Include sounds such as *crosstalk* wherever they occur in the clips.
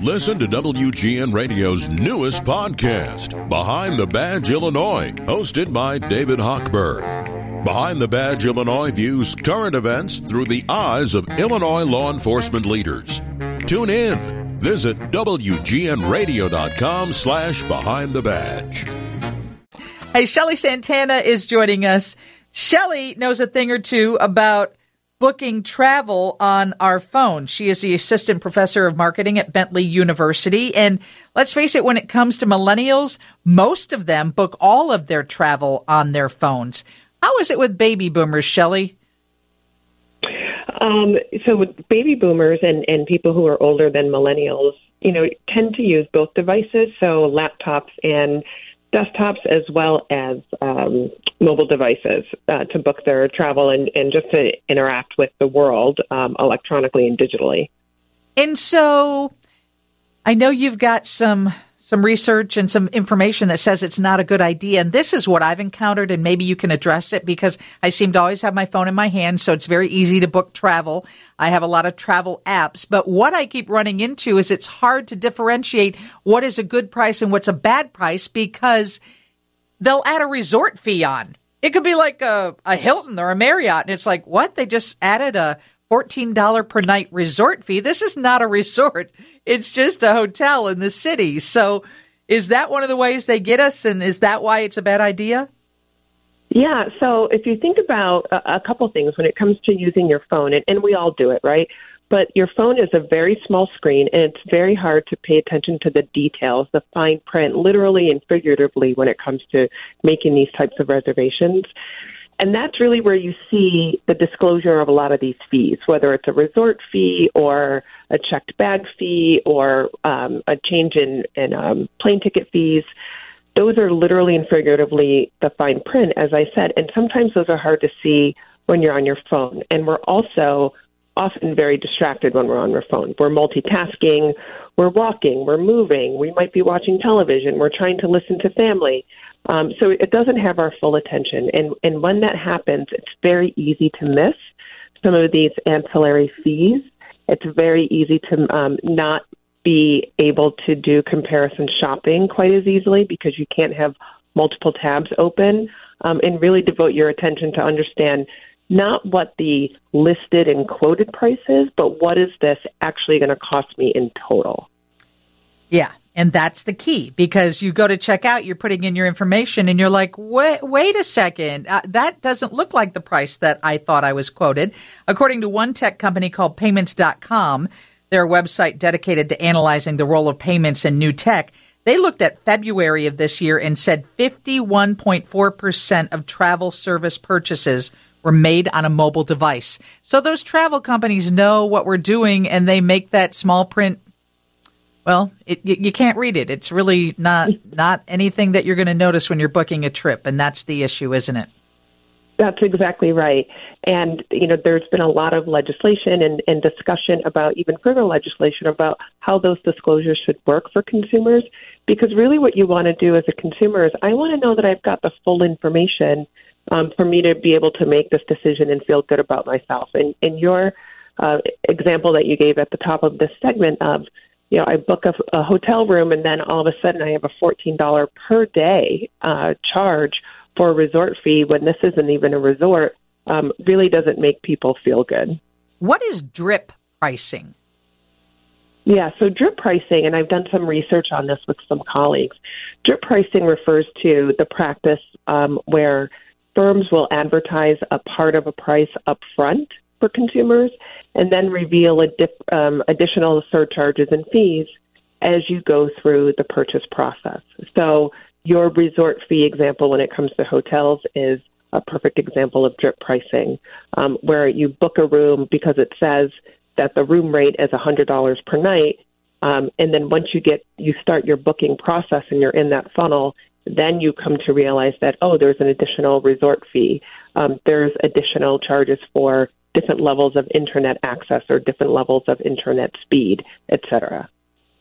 Listen to WGN Radio's newest podcast, Behind the Badge Illinois, hosted by David Hochberg. Behind the Badge Illinois views current events through the eyes of Illinois law enforcement leaders. Tune in. Visit WGNRadio.com slash Behind the Badge. Hey, Shelle Santana is joining us. Shelle knows a thing or two about booking travel on our phone. She is the assistant professor of marketing at Bentley University. And let's face it, when it comes to millennials, most of them book all of their travel on their phones. How is it with baby boomers, Shelle? Um, so with baby boomers and, and people who are older than millennials, you know, tend to use both devices, so laptops and desktops as well as um, mobile devices uh, to book their travel and, and just to interact with the world um, electronically and digitally. And so I know you've got some some research and some information that says it's not a good idea. And this is what I've encountered, and maybe you can address it because I seem to always have my phone in my hand, so it's very easy to book travel. I have a lot of travel apps, but what I keep running into is it's hard to differentiate what is a good price and what's a bad price because they'll add a resort fee on. It could be like a, a Hilton or a Marriott, and it's like, what? They just added a $14 per night resort fee. This is not a resort. It's just a hotel in the city. So is that one of the ways they get us? And is that why it's a bad idea? Yeah. So if you think about a, couple things when it comes to using your phone, and, and we all do it, right? But your phone is a very small screen, and it's very hard to pay attention to the details, the fine print, literally and figuratively, when it comes to making these types of reservations. And that's really where you see the disclosure of a lot of these fees, whether it's a resort fee or a checked bag fee or um, a change in, in um, plane ticket fees. Those are literally and figuratively the fine print, as I said. And sometimes those are hard to see when you're on your phone. And we're also often very distracted when we're on our phone. We're multitasking, we're walking, we're moving, we might be watching television, we're trying to listen to family. Um, so it doesn't have our full attention. And, and when that happens, it's very easy to miss some of these ancillary fees. It's very easy to um, not be able to do comparison shopping quite as easily because you can't have multiple tabs open um, and really devote your attention to understand not what the listed and quoted price is, but what is this actually going to cost me in total. Yeah, and that's the key because you go to check out, you're putting in your information and you're like, wait, wait a second. Uh, that doesn't look like the price that I thought I was quoted. According to one tech company called PYMNTS.com, their website dedicated to analyzing the role of payments in new tech, they looked at February of this year and said 51.4% of travel service purchases were made on a mobile device. So those travel companies know what we're doing and they make that small print well, it, you, can't read it. It's really not not anything that you're going to notice when you're booking a trip, and that's the issue, isn't it? That's exactly right. And, you know, there's been a lot of legislation and, and discussion about even further legislation about how those disclosures should work for consumers. Because really, what you want to do as a consumer is I want to know that I've got the full information um, for me to be able to make this decision and feel good about myself. And, and your uh, example that you gave at the top of this segment of you know, I book a, a hotel room and then all of a sudden I have a $14 per day uh, charge for a resort fee when this isn't even a resort um, really doesn't make people feel good. What is drip pricing? Yeah, so drip pricing, and I've done some research on this with some colleagues. Drip pricing refers to the practice um, where firms will advertise a part of a price up front for consumers and then reveal um, additional surcharges and fees as you go through the purchase process. So, your resort fee example when it comes to hotels is a perfect example of drip pricing, um, where you book a room because it says that the room rate is $100 per night. Um, and then once you get you start your booking process and you're in that funnel, then you come to realize that oh, there's an additional resort fee. Um, there's additional charges for different levels of internet access or different levels of internet speed, et cetera.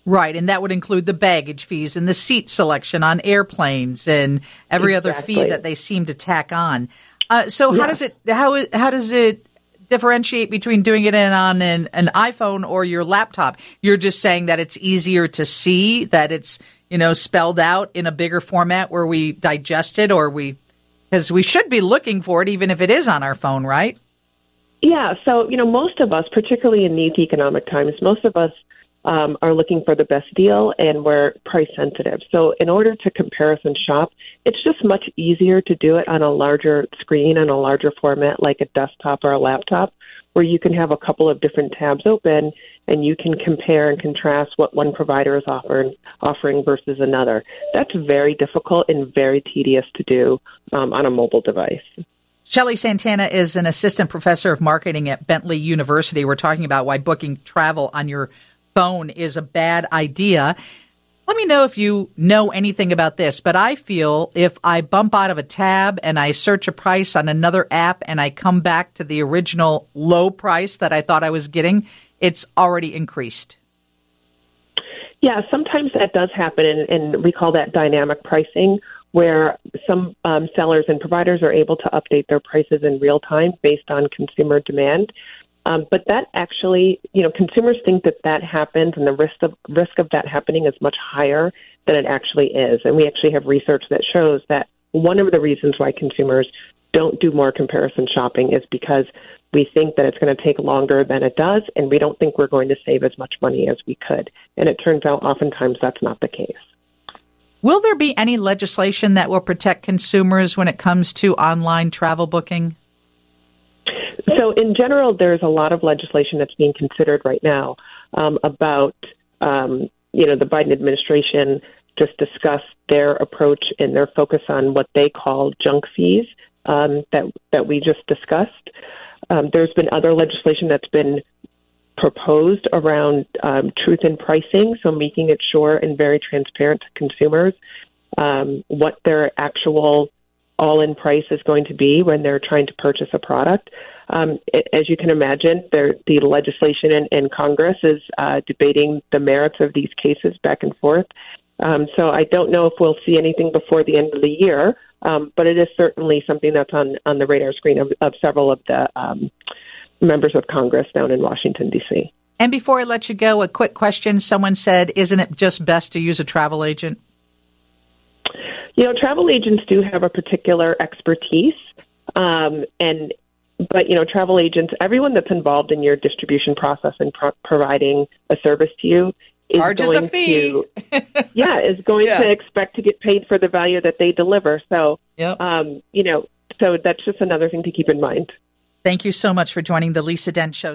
Right, and that would include the baggage fees and the seat selection on airplanes and every exactly. other fee that they seem to tack on. Uh, so, how yeah. does it how how does it differentiate between doing it in, on an, an iPhone or your laptop. You're just saying that it's easier to see, that it's you know spelled out in a bigger format where we digest it, or we because we should be looking for it even if it is on our phone, right? Yeah. So you know, most of us, particularly in these economic times, most of us um, are looking for the best deal and we're price sensitive. So, in order to comparison shop, it's just much easier to do it on a larger screen and a larger format like a desktop or a laptop, where you can have a couple of different tabs open and you can compare and contrast what one provider is offering, offering versus another. That's very difficult and very tedious to do um, on a mobile device. Shelle Santana is an assistant professor of marketing at Bentley University. We're talking about why booking travel on your phone is a bad idea. Let me know if you know anything about this, but I feel if I bump out of a tab and I search a price on another app and I come back to the original low price that I thought I was getting, it's already increased. Yeah, sometimes that does happen, and, and we call that dynamic pricing, where some um, sellers and providers are able to update their prices in real time based on consumer demand. Um, but that actually, you know, consumers think that that happens, and the risk of risk of that happening is much higher than it actually is. And we actually have research that shows that one of the reasons why consumers don't do more comparison shopping is because we think that it's going to take longer than it does, and we don't think we're going to save as much money as we could. And it turns out oftentimes that's not the case. Will there be any legislation that will protect consumers when it comes to online travel booking? So, in general, there's a lot of legislation that's being considered right now um, about, um, you know, the Biden administration just discussed their approach and their focus on what they call junk fees um, that that we just discussed. Um, there's been other legislation that's been proposed around um, truth in pricing, so making it sure and very transparent to consumers um, what their actual all-in price is going to be when they're trying to purchase a product. Um, as you can imagine, the legislation in, in Congress is uh, debating the merits of these cases back and forth. Um, so I don't know if we'll see anything before the end of the year, um, but it is certainly something that's on, on the radar screen of, of several of the um, members of Congress down in Washington, D.C. And before I let you go, a quick question. Someone said, isn't it just best to use a travel agent? You know, travel agents do have a particular expertise. Um, and but you know, travel agents, everyone that's involved in your distribution process and pro- providing a service to you is Charges *laughs* going to yeah is going yeah. to expect to get paid for the value that they deliver. So, yep. um, you know, so that's just another thing to keep in mind. Thank you so much for joining the Lisa Dent Show.